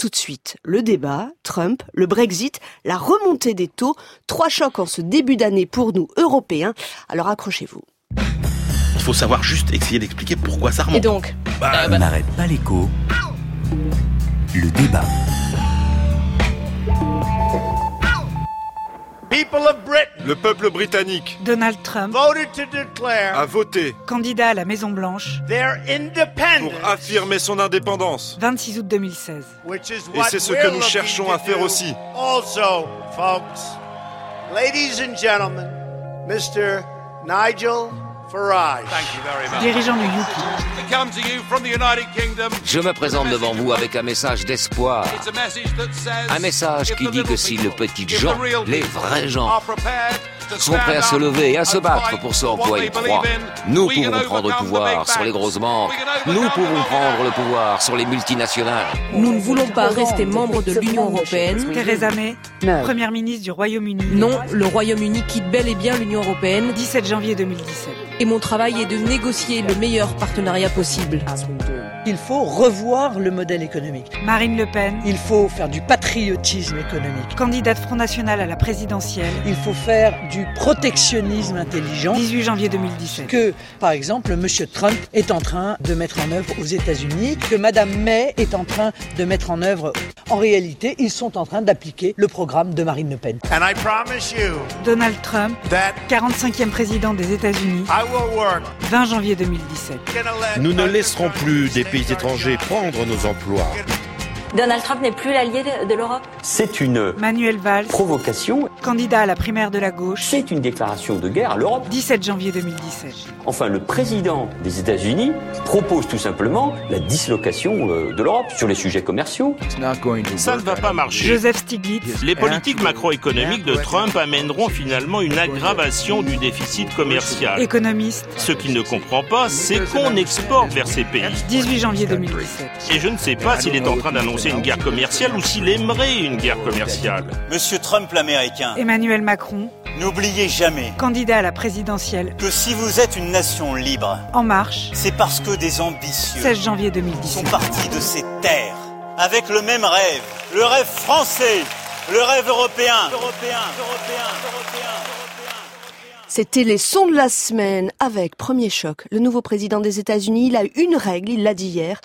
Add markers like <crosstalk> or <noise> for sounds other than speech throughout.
tout de suite. Le débat, Trump, le Brexit, la remontée des taux, trois chocs en ce début d'année pour nous, Européens. Alors accrochez-vous. Il faut savoir juste essayer d'expliquer pourquoi ça remonte. Et donc Bah, On n'arrête pas l'écho. Le débat. Le peuple britannique Donald Trump, voted to declare a voté candidat à la Maison Blanche, their pour affirmer son indépendance. 26 août 2016. which is Et what c'est ce que nous cherchons to à faire do aussi. Also, folks, ladies and gentlemen, Mr. Nigel Farage. Dirigeant du UKIP, Je me présente devant vous avec un message d'espoir. Un message qui dit que si le petit gens, les vrais gens, sont prêts à se lever et à se battre pour ce en quoi ils croient, nous pouvons prendre le pouvoir sur les grosses banques, nous pouvons prendre le pouvoir sur les multinationales. Nous ne voulons pas rester membres de l'Union européenne. Theresa May, première ministre du Royaume-Uni. Non, le Royaume-Uni quitte bel et bien l'Union européenne 17 janvier 2017. Et mon travail est de négocier le meilleur partenariat possible. Il faut revoir le modèle économique. Marine Le Pen, Il faut faire du patriotisme économique. candidate Front National à la présidentielle. Il faut faire du protectionnisme intelligent 18 janvier 2017. que, par exemple, M. Trump est en train de mettre en œuvre aux États-Unis, que Mme May est en train de mettre en œuvre. En réalité, ils sont en train d'appliquer le programme de Marine Le Pen. And I promise you Donald Trump, that 45e président des États-Unis, I will work 20 janvier 2017. gonna let Nous ne laisserons plus des pays étrangers prendre nos emplois. Donald Trump n'est plus l'allié de, l'Europe C'est une Manuel Valls, provocation, candidat à la primaire de la gauche. c'est une déclaration de guerre à l'Europe. 17 janvier 2017. Enfin, le président des États-Unis propose tout simplement la dislocation euh, de l'Europe sur les sujets commerciaux. Ça ne va pas marcher. Joseph Stiglitz, Les politiques macroéconomiques de Trump amèneront finalement une aggravation du déficit commercial. économiste. Ce qu'il ne comprend pas, c'est qu'on exporte vers ces pays. 18 janvier 2017. Et je ne sais pas s'il est en train d'annoncer une guerre commerciale ou s'il aimerait une guerre commerciale. Monsieur Trump l'Américain, Emmanuel Macron, n'oubliez jamais candidat à la présidentielle. que si vous êtes une nation libre, En marche, c'est parce que des ambitieux 16 janvier sont 2017. partis de ces terres avec le même rêve, le rêve français, le rêve européen. Européen, européen, européen, européen. C'était les sons de la semaine avec premier choc. Le nouveau président des États-Unis, il a une règle, il l'a dit hier.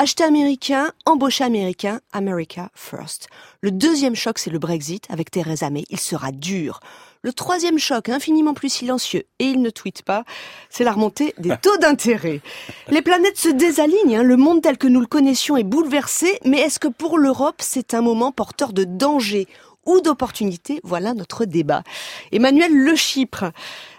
Acheter américain, embaucher américain, America first. Le deuxième choc, c'est le Brexit avec Theresa May. Il sera dur. Le troisième choc, infiniment plus silencieux, et il ne tweete pas, c'est la remontée des <laughs> taux d'intérêt. Les planètes se désalignent, hein. le monde tel que nous le connaissions est bouleversé, mais est-ce que pour l'Europe, c'est un moment porteur de danger ou d'opportunité? Voilà notre débat. Emmanuel Le Chypre,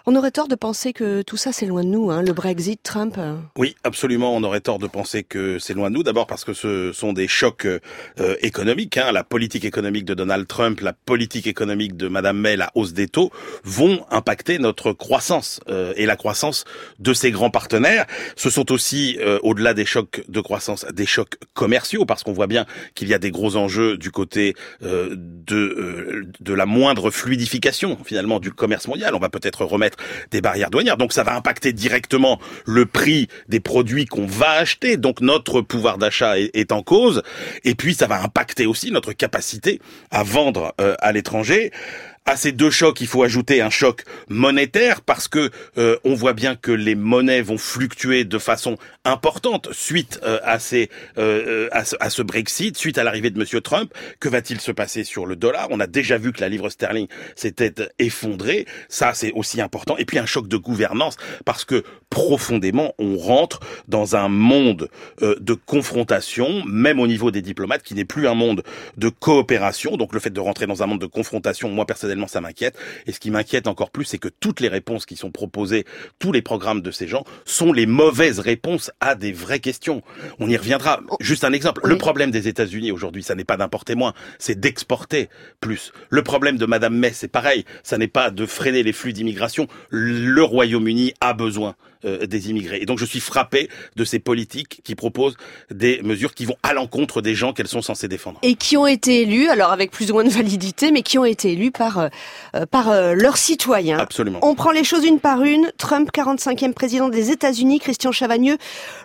on aurait tort de penser que tout ça c'est loin de nous, hein, le Brexit, Trump. euh. Oui, absolument. On aurait tort de penser que c'est loin de nous. D'abord parce que ce sont des chocs euh, économiques. Hein. La politique économique de Donald Trump, la politique économique de Madame May, la hausse des taux, vont impacter notre croissance euh, et la croissance de ses grands partenaires. Ce sont aussi, euh, au-delà des chocs de croissance, des chocs commerciaux parce qu'on voit bien qu'il y a des gros enjeux du côté euh, de euh, de la moindre fluidification finalement du commerce mondial. On va peut-être remettre des barrières douanières. Donc ça va impacter directement le prix des produits qu'on va acheter. Donc notre pouvoir d'achat est, en cause. Et puis ça va impacter aussi notre capacité à vendre euh, à l'étranger. À ces deux chocs, il faut ajouter un choc monétaire parce que euh, on voit bien que les monnaies vont fluctuer de façon importante suite euh, à ces euh, à, ce, à ce Brexit, suite à l'arrivée de Monsieur Trump. Que va-t-il se passer sur le dollar? On a déjà vu que la livre sterling s'était effondrée. Ça, c'est aussi important. Et puis un choc de gouvernance parce que profondément, on rentre dans un monde euh, de confrontation, même au niveau des diplomates, qui n'est plus un monde de coopération. Donc le fait de rentrer dans un monde de confrontation, moi personnellement, ça m'inquiète. Et ce qui m'inquiète encore plus, c'est que toutes les réponses qui sont proposées, tous les programmes de ces gens, sont les mauvaises réponses à des vraies questions. On y reviendra. Juste un exemple. Le problème des États-Unis aujourd'hui, ça n'est pas d'importer moins, c'est d'exporter plus. Le problème de Madame May, c'est pareil. Ça n'est pas de freiner les flux d'immigration. Le Royaume-Uni a besoin euh, des immigrés. Et donc je suis frappé de ces politiques qui proposent des mesures qui vont à l'encontre des gens qu'elles sont censées défendre. Et qui ont été élus, alors avec plus ou moins de validité, mais qui ont été élus par euh, par euh, leurs citoyens. Absolument. On prend les choses une par une. Trump, 45e président des États-Unis, Christian Chavagneux,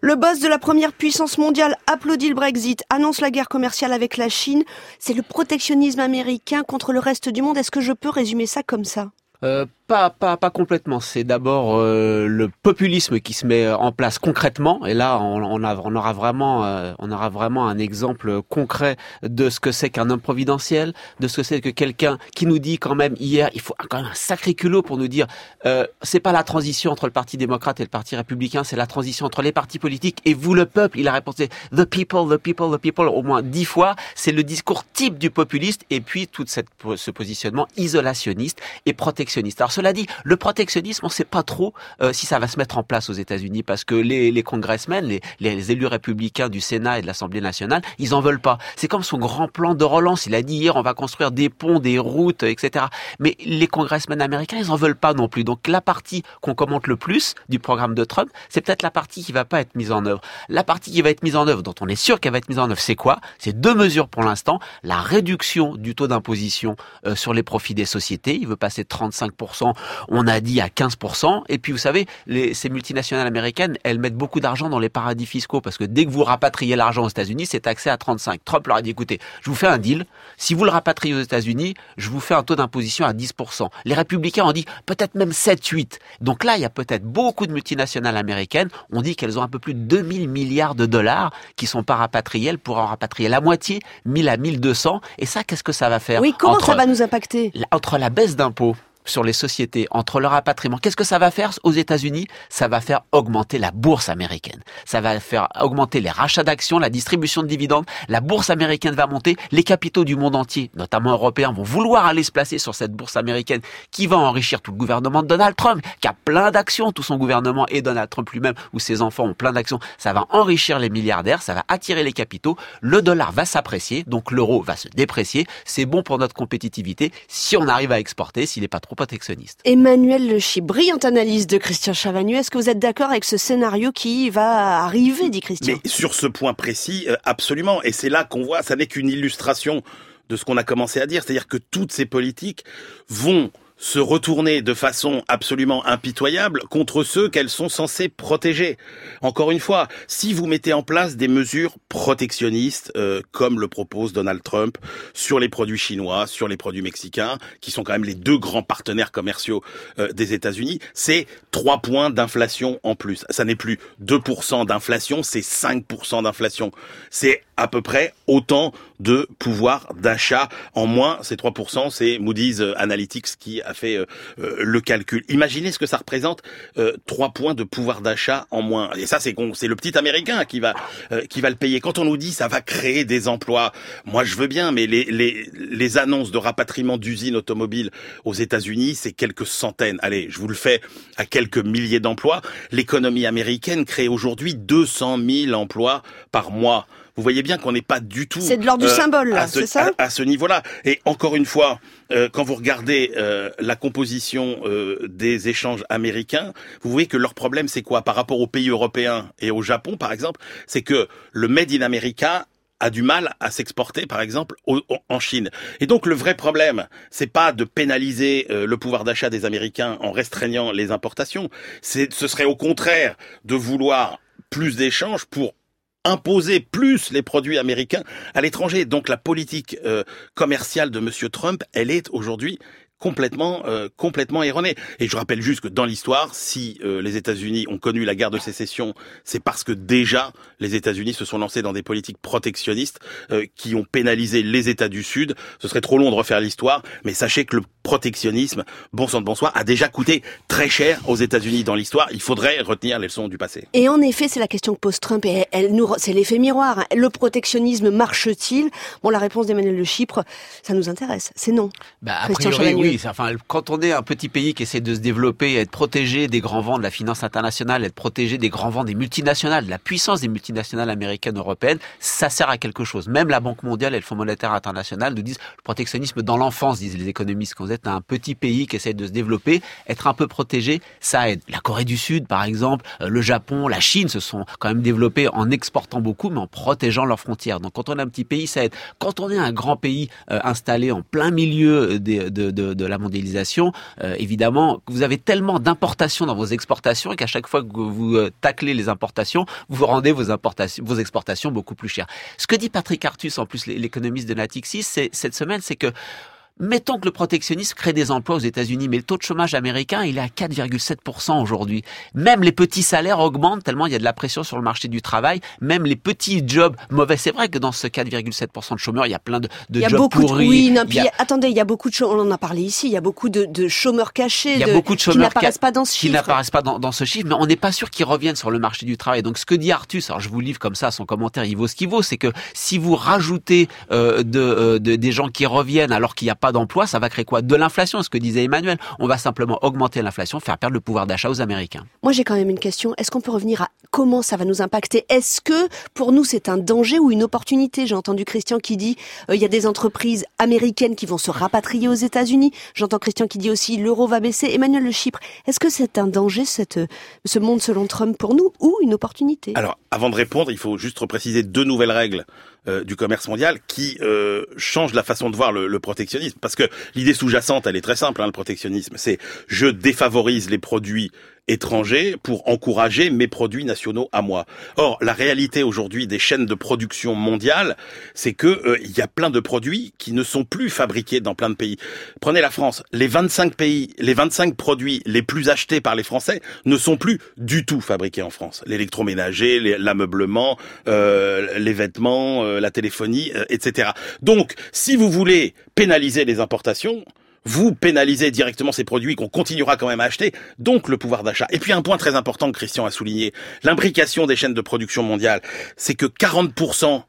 le boss de la première puissance mondiale, applaudit le Brexit, annonce la guerre commerciale avec la Chine. C'est le protectionnisme américain contre le reste du monde. Est-ce que je peux résumer ça comme ça? Euh, pas, pas, pas complètement. C'est d'abord euh, le populisme qui se met en place concrètement. Et là, on, on, a, on, aura vraiment, euh, on aura vraiment un exemple concret de ce que c'est qu'un homme providentiel, de ce que c'est que quelqu'un qui nous dit quand même hier, il faut quand même un sacré culot pour nous dire, euh, c'est pas la transition entre le Parti démocrate et le Parti républicain, c'est la transition entre les partis politiques et vous, le peuple. Il a répondu the people, the people, the people au moins dix fois. C'est le discours type du populiste et puis tout cette, ce positionnement isolationniste et protectionniste. Cela dit, le protectionnisme, on ne sait pas trop euh, si ça va se mettre en place aux États-Unis parce que les, congressmen, les, élus républicains du Sénat et de l'Assemblée nationale, ils en veulent pas. C'est comme son grand plan de relance. Il a dit hier, on va construire des ponts, des routes, etc. Mais les congressmen américains, ils en veulent pas non plus. Donc la partie qu'on commente le plus du programme de Trump, c'est peut-être la partie qui va pas être mise en œuvre. La partie qui va être mise en œuvre, dont on est sûr qu'elle va être mise en œuvre, c'est quoi? C'est deux mesures pour l'instant. La réduction du taux d'imposition euh, sur les profits des sociétés. Il veut passer de 35% on a dit à 15%. Et puis vous savez, les, ces multinationales américaines, elles mettent beaucoup d'argent dans les paradis fiscaux parce que dès que vous rapatriez l'argent aux États-Unis, c'est taxé à 35. Trump leur a dit écoutez, je vous fais un deal. Si vous le rapatriez aux États-Unis, je vous fais un taux d'imposition à 10%. Les républicains ont dit peut-être même 7-8. Donc là, il y a peut-être beaucoup de multinationales américaines. On dit qu'elles ont un peu plus de 2000 milliards de dollars qui sont pas rapatriés. Elles pourraient en rapatrier la moitié, 1000 à 1200. Et ça, qu'est-ce que ça va faire Oui, comment ça va nous impacter? Entre la baisse d'impôts sur les sociétés, entre leur rapatriement, qu'est-ce que ça va faire aux États-Unis? Ça va faire augmenter la bourse américaine. Ça va faire augmenter les rachats d'actions, la distribution de dividendes. La bourse américaine va monter. Les capitaux du monde entier, notamment européens, vont vouloir aller se placer sur cette bourse américaine qui va enrichir tout le gouvernement de Donald Trump, qui a plein d'actions, tout son gouvernement et Donald Trump lui-même, ou ses enfants ont plein d'actions. Ça va enrichir les milliardaires, ça va attirer les capitaux. Le dollar va s'apprécier, donc l'euro va se déprécier. C'est bon pour notre compétitivité si on arrive à exporter, s'il n'est pas trop protectionniste. Emmanuel Le Chip, brillante analyse de Christian Chavagneux. Est-ce que vous êtes d'accord avec ce scénario qui va arriver, dit Christian Mais sur ce point précis, euh, absolument. Et c'est là qu'on voit, ça n'est qu'une illustration de ce qu'on a commencé à dire, c'est-à-dire que toutes ces politiques vont se retourner de façon absolument impitoyable contre ceux qu'elles sont censées protéger. Encore une fois, si vous mettez en place des mesures protectionnistes, euh, comme le propose Donald Trump, sur les produits chinois, sur les produits mexicains, qui sont quand même les deux grands partenaires commerciaux euh, des États-Unis, c'est 3 points d'inflation en plus. Ça n'est plus 2% d'inflation, c'est 5% d'inflation. C'est à peu près autant de pouvoir d'achat en moins. Ces 3%, c'est Moody's Analytics qui a fait euh, euh, le calcul. Imaginez ce que ça représente, euh, 3 points de pouvoir d'achat en moins. Et ça, c'est c'est le petit Américain qui va euh, qui va le payer. Quand on nous dit ça va créer des emplois, moi je veux bien, mais les les, les annonces de rapatriement d'usines automobiles aux États-Unis, c'est quelques centaines. Allez, je vous le fais à quelques milliers d'emplois. L'économie américaine crée aujourd'hui 200 000 emplois par mois vous voyez bien qu'on n'est pas du tout. C'est de l'ordre du symbole, là, c'est ça à, à, ce niveau-là. Et encore une fois, euh, quand vous regardez euh, la composition euh, des échanges américains, vous voyez que leur problème, c'est quoi? Par rapport aux pays européens et au Japon, par exemple, c'est que le Made in America a du mal à s'exporter, par exemple, au, en Chine. Et donc le vrai problème, c'est pas de pénaliser euh, le pouvoir d'achat des Américains en restreignant les importations. C'est, ce serait au contraire de vouloir plus d'échanges pour imposer plus les produits américains à l'étranger. Donc la politique euh, commerciale de Monsieur Trump, elle est aujourd'hui complètement euh, complètement erronée. Et je rappelle juste que dans l'histoire, si euh, les États-Unis ont connu la guerre de sécession, c'est parce que déjà les États-Unis se sont lancés dans des politiques protectionnistes euh, qui ont pénalisé les États du Sud. Ce serait trop long de refaire l'histoire, mais sachez que le protectionnisme, bon sang de bonsoir, a déjà coûté très cher aux États-Unis dans l'histoire. Il faudrait retenir les leçons du passé. Et en effet, c'est la question que pose Trump et elle nous, c'est l'effet miroir. hein. Le protectionnisme marche-t-il? Bon, la réponse d'Emmanuel de Chypre, ça nous intéresse. C'est non. Bah, a priori. Oui, enfin, quand on est un petit pays qui essaie de se développer, être protégé des grands vents de la finance internationale, être protégé des grands vents des multinationales, de la puissance des multinationales américaines, européennes, ça sert à quelque chose. Même la Banque mondiale et le Fonds monétaire international nous disent le protectionnisme dans l'enfance, disent les économistes. Quand vous êtes un petit pays qui essaie de se développer, être un peu protégé, ça aide. La Corée du Sud, par exemple, euh, le Japon, la Chine se sont quand même développés en exportant beaucoup, mais en protégeant leurs frontières. Donc quand on est un petit pays, ça aide. Quand on est un grand pays euh, installé en plein milieu de, de, de, de la mondialisation, euh, évidemment, vous avez tellement d'importations dans vos exportations qu'à chaque fois que vous euh, taclez les importations, vous rendez vos importations, vos exportations beaucoup plus chères. Ce que dit Patrick Artus, en plus l'économiste de Natixis, cette semaine, c'est que Mettons que le protectionnisme crée des emplois aux États-Unis, mais le taux de chômage américain, il est à 4,7% aujourd'hui. Même les petits salaires augmentent tellement il y a de la pression sur le marché du travail. Même les petits jobs mauvais. C'est vrai que dans ce 4,7% de chômeurs, il y a plein de, de il y a jobs beaucoup pourris. De, oui, non, Il puis y a- attendez, il y a beaucoup de on en a parlé ici, il y a beaucoup de, de chômeurs cachés, Il y a de- beaucoup de qui chômeurs n'apparaissent qui- pas dans ce qui chiffre. n'apparaissent pas dans, dans ce chiffre, mais on n'est pas sûr qu'ils reviennent sur le marché du travail. Donc ce que dit Artus, alors je vous livre comme ça son commentaire, il vaut ce qu'il vaut, c'est que si vous rajoutez euh, de, euh, de- des gens qui reviennent alors qu'il n'y a pas d'emploi, ça va créer quoi? De l'inflation, ce que disait Emmanuel. On va simplement augmenter l'inflation, faire perdre le pouvoir d'achat aux Américains. Moi, j'ai quand même une question. Est-ce qu'on peut revenir à comment ça va nous impacter? Est-ce que pour nous c'est un danger ou une opportunité? J'ai entendu Christian qui dit euh, il y a des entreprises américaines qui vont se rapatrier aux États-Unis. J'entends Christian qui dit aussi l'euro va baisser. Emmanuel Le Chypre, est-ce que c'est un danger cette ce monde selon Trump pour nous ou une opportunité? Alors, avant de répondre, il faut juste repréciser deux nouvelles règles euh, du commerce mondial qui euh, changent la façon de voir le, le protectionnisme. Parce que l'idée sous-jacente, elle est très simple, hein, le protectionnisme. C'est je défavorise les produits étrangers pour encourager mes produits nationaux à moi. Or, la réalité aujourd'hui des chaînes de production mondiales, c'est que euh, il y a plein de produits qui ne sont plus fabriqués dans plein de pays. Prenez la France, les 25 pays, les 25 produits les plus achetés par les Français ne sont plus du tout fabriqués en France. L'électroménager, l'ameublement, euh, les vêtements, euh, la téléphonie, euh, etc. Donc, si vous voulez pénaliser les importations, vous pénalisez directement ces produits qu'on continuera quand même à acheter, donc le pouvoir d'achat. Et puis un point très important que Christian a souligné, l'imbrication des chaînes de production mondiale, c'est que 40%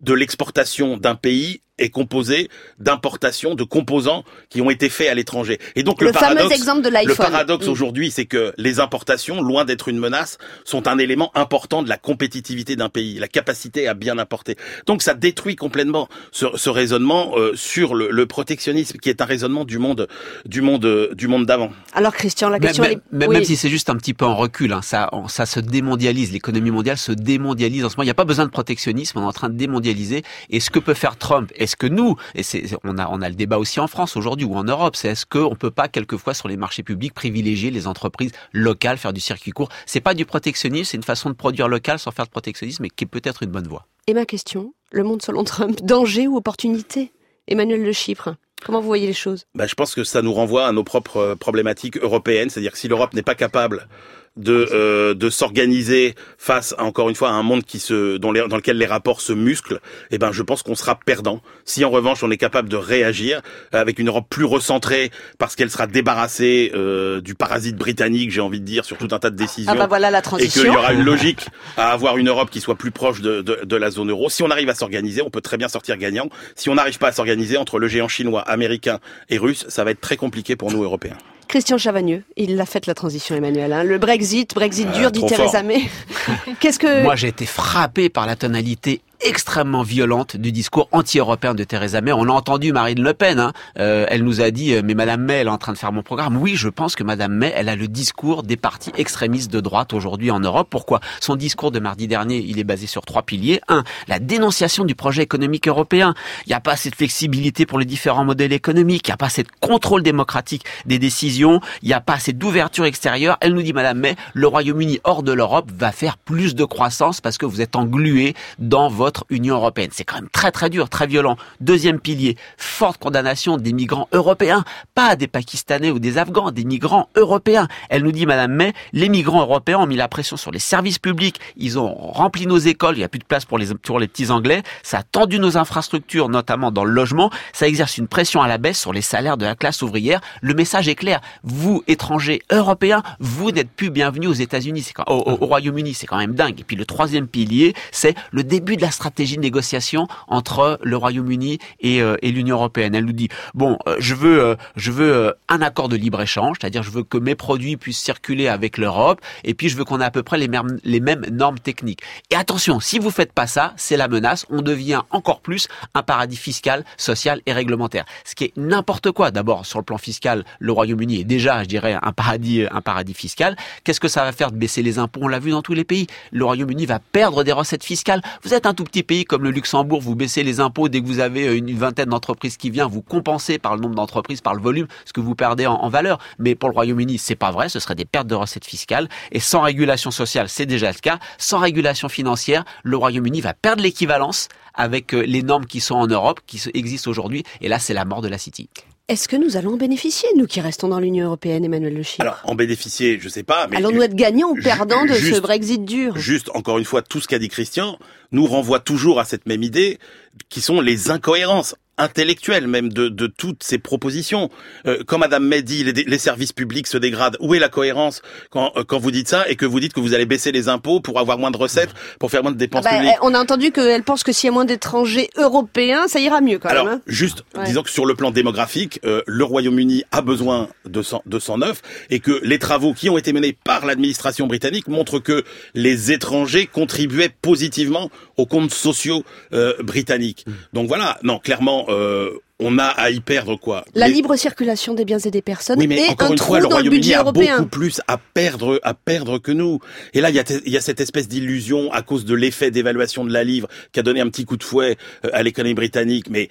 de l'exportation d'un pays est composé d'importations de composants qui ont été faits à l'étranger. Et donc le, Le fameux paradoxe, exemple de le l'iPhone. paradoxe Mm. aujourd'hui, c'est que les importations, loin d'être une menace, sont un élément important de la compétitivité d'un pays, la capacité à bien importer. Donc ça détruit complètement ce, ce raisonnement euh, sur le, le protectionnisme, qui est un raisonnement du monde, du monde, du monde d'avant. Alors Christian, la question même- elle est... même- oui. même si c'est juste un petit peu en recul, hein, ça, on- ça se démondialise. L'économie mondiale se démondialise en ce moment. Il n'y a pas besoin de protectionnisme. On est en train de démondialiser. Et ce que peut faire Trump, est-ce que nous, et c'est, on a, on a le débat aussi en France aujourd'hui ou en Europe, c'est est-ce qu'on peut pas quelquefois sur les marchés publics privilégier les entreprises locales, faire du circuit court? C'est pas du protectionnisme, c'est une façon de produire local sans faire de protectionnisme, mais qui est peut-être une bonne voie. Et ma question, le monde selon Trump, <laughs> danger ou opportunité? Emmanuel Le Chypre, comment vous voyez les choses? Bah, je pense que ça nous renvoie à nos propres euh, problématiques européennes, c'est-à-dire que si l'Europe n'est pas capable de euh, de s'organiser face à, encore une fois à un monde qui se dans, les- dans lequel les rapports se musclent, eh ben je pense qu'on sera perdant. Si en revanche on est capable de réagir avec une Europe plus recentrée parce qu'elle sera débarrassée euh, du parasite britannique, j'ai envie de dire sur tout un tas de décisions. Ah bah voilà la et transition. qu'il y aura une <laughs> logique à avoir une Europe qui soit plus proche de, de, de la zone euro. Si on arrive à s'organiser, on peut très bien sortir gagnant. Si on n'arrive pas à s'organiser entre le géant chinois, américain et russe, ça va être très compliqué pour nous Européens. Christian Chavagneux, il l'a fait la transition Emmanuel. hein. Le Brexit, Brexit Ah, dur, dit Theresa. May. <laughs> Qu'est-ce que... Moi, j'ai été frappé par la tonalité extrêmement violente du discours anti-européen de Theresa May. On a entendu Marine Le Pen. Hein. Euh, elle nous a dit, euh, mais Madame May, elle est en train de faire mon programme. Oui, je pense que Madame May, elle a le discours des partis extrémistes de droite aujourd'hui en Europe. Pourquoi? Son discours de mardi dernier, il est basé sur trois piliers. Un, la dénonciation du projet économique européen. Il n'y a pas assez de flexibilité pour les différents modèles économiques. Il n'y a pas assez de contrôle démocratique des décisions. Il n'y a pas assez d'ouverture extérieure. Elle nous dit, Madame May, le Royaume-Uni hors de l'Europe va faire plus de croissance parce que vous êtes englué dans votre Union européenne. C'est quand même très très dur, très violent. Deuxième pilier, forte condamnation des migrants européens, pas des Pakistanais ou des Afghans, des migrants européens. Elle nous dit, Madame May, les migrants européens ont mis la pression sur les services publics, ils ont rempli nos écoles, il n'y a plus de place pour les, les petits Anglais, ça a tendu nos infrastructures, notamment dans le logement, ça exerce une pression à la baisse sur les salaires de la classe ouvrière. Le message est clair, vous, étrangers européens, vous n'êtes plus bienvenus aux États-Unis, au, au- au Royaume-Uni, c'est quand même dingue. Et puis le troisième pilier, c'est le début de la stratégie de négociation entre le Royaume-Uni et, euh, l'Union européenne. Elle nous dit bon, euh, je veux, euh, je veux un accord de libre échange, c'est-à-dire je veux que mes produits puissent circuler avec l'Europe, et puis je veux qu'on ait à peu près les mêmes, les mêmes normes techniques. Et attention, si vous faites pas ça, c'est la menace. On devient encore plus un paradis fiscal, social et réglementaire. Ce qui est n'importe quoi. D'abord, sur le plan fiscal, le Royaume-Uni est déjà, je dirais, un paradis, un paradis fiscal. Qu'est-ce que ça va faire de baisser les impôts? On l'a vu dans tous les pays. Le Royaume-Uni va perdre des recettes fiscales. Vous êtes un tout petit pays comme le Luxembourg, vous baissez les impôts dès que vous avez une vingtaine d'entreprises qui viennent, vous compensez par le nombre d'entreprises, par le volume, ce que vous perdez en, en valeur. Mais pour le Royaume-Uni, c'est pas vrai. Ce serait des pertes de recettes fiscales. Et sans régulation sociale, c'est déjà le cas. Sans régulation financière, le Royaume-Uni va perdre l'équivalence avec euh, les normes qui sont en Europe, qui existent aujourd'hui. Et là, c'est la mort de la City. Est-ce que nous allons en bénéficier, nous qui restons dans l'Union européenne, Emmanuel Le Chypre Alors, en bénéficier, je sais pas. Mais Allons-nous être gagnants ou perdants de juste- ce Brexit dur Juste, encore une fois, tout ce qu'a dit Christian nous renvoie toujours à cette même idée, qui sont les incohérences intellectuelles même de, de toutes ces propositions. Euh, quand Madame May dit les, les services publics se dégradent, où est la cohérence quand, euh, quand vous dites ça et que vous dites que vous allez baisser les impôts pour avoir moins de recettes, pour faire moins de Ah dépenses bah, publiques On a entendu qu'elle pense que s'il y a moins d'étrangers européens, ça ira mieux quand Alors, même. hein. juste, Ouais. disons que sur le plan démographique, euh, le Royaume-Uni a besoin de, 100, de 109 et que les travaux qui ont été menés par l'administration britannique montrent que les étrangers contribuaient positivement aux comptes sociaux euh, britanniques. Mm. Donc voilà, non, clairement, euh, on a à y perdre quoi La Les- libre circulation des biens et des personnes oui, mais et encore un une trou fois, le dans le Royaume-Uni a européen. beaucoup plus à perdre, à perdre que nous. Et là, il y a, il y a cette espèce d'illusion à cause de l'effet d'évaluation de la livre qui a donné un petit coup de fouet euh, à l'économie britannique. Mais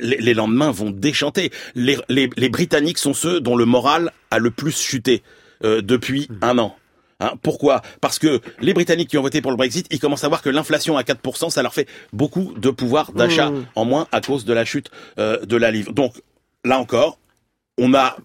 les, les lendemains vont déchanter. Les, les, les Britanniques sont ceux dont le moral a le plus chuté euh, depuis un an. Hein, pourquoi? Parce que les Britanniques qui ont voté pour le Brexit, ils commencent à voir que l'inflation à 4%, ça leur fait beaucoup de pouvoir d'achat Mmh. en moins à cause de la chute euh, de la livre. Donc, là encore, on a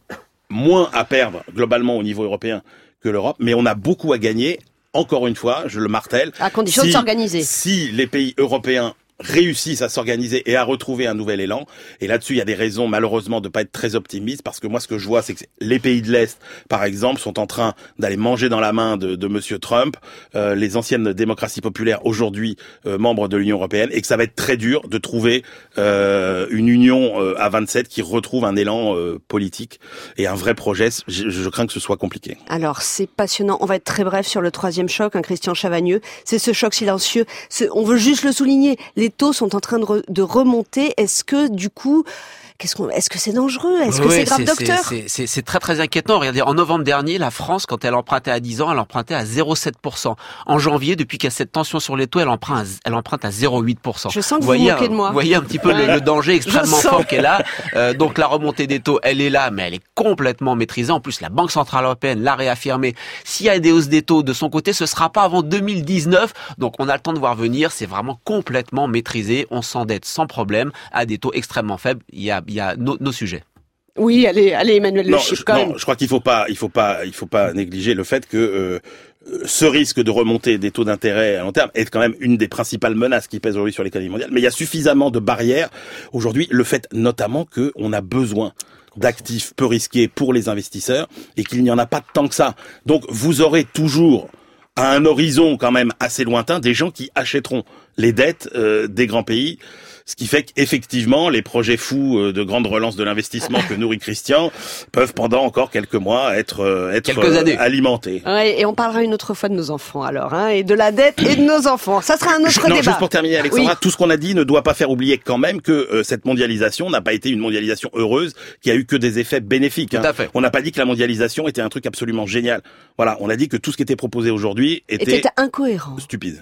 moins à perdre globalement au niveau européen que l'Europe, mais on a beaucoup à gagner. Encore une fois, je le martèle. À condition de s'organiser. Si les pays européens réussissent à s'organiser et à retrouver un nouvel élan. Et là-dessus, il y a des raisons malheureusement de pas être très optimiste parce que moi, ce que je vois, c'est que les pays de l'Est, par exemple, sont en train d'aller manger dans la main de, de Monsieur Trump, euh, les anciennes démocraties populaires aujourd'hui euh, membres de l'Union européenne, et que ça va être très dur de trouver euh, une union euh, à 27 qui retrouve un élan euh, politique et un vrai projet. Je, je crains que ce soit compliqué. Alors, c'est passionnant. On va être très bref sur le troisième choc, un Christian Chavagneux. C'est ce choc silencieux. On veut juste le souligner. Taux sont en train de remonter. Est-ce que, du coup, qu'est-ce qu'on, est-ce que c'est dangereux? Est-ce que Ouais, c'est grave, docteur? c'est- très très inquiétant. Regardez, en novembre dernier, la France, quand elle empruntait à 10 ans, elle empruntait à 0,7%. En janvier, depuis qu'il y a cette tension sur les taux, elle emprunte, à- elle emprunte à 0,8%. Je sens que vous vous voyez, moquez un- de moi. Vous voyez un petit peu le, Ouais. le danger extrêmement fort qu'elle a. Euh, donc la remontée des taux, elle est là, mais elle est complètement maîtrisée. En plus, la Banque Centrale Européenne l'a réaffirmé. S'il y a des hausses des taux de son côté, ce sera pas avant 2019. Donc on a le temps de voir venir. C'est vraiment complètement maîtrisé. On s'endette sans problème à des taux extrêmement faibles. Il y a, il y a nos, nos sujets. Oui, allez, allez, Emmanuel Le non, je, quand non, même. je crois qu'il faut pas, il faut pas, il faut pas négliger le fait que euh, ce risque de remontée des taux d'intérêt à long terme est quand même une des principales menaces qui pèsent aujourd'hui sur l'économie mondiale. Mais il y a suffisamment de barrières aujourd'hui. Le fait notamment que on a besoin d'actifs peu risqués pour les investisseurs et qu'il n'y en a pas tant que ça. Donc vous aurez toujours à un horizon quand même assez lointain des gens qui achèteront les dettes euh, des grands pays. Ce qui fait qu'effectivement, les projets fous euh, de grande relance de l'investissement que nourrit Christian peuvent pendant encore quelques mois être, euh, être Quelques euh, années. alimentés. Ouais, et on parlera une autre fois de nos enfants alors, hein, et de la dette et de nos enfants. Ça sera un autre non, débat. juste pour terminer, Alexandra, Oui. tout ce qu'on a dit ne doit pas faire oublier quand même que euh, cette mondialisation n'a pas été une mondialisation heureuse, qui a eu que des effets bénéfiques. hein. Tout à fait. On n'a pas dit que la mondialisation était un truc absolument génial. Voilà, on a dit que tout ce qui était proposé aujourd'hui était, Était incohérent. stupide.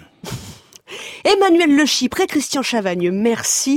Emmanuel Le Chypre et Christian Chavagneux, merci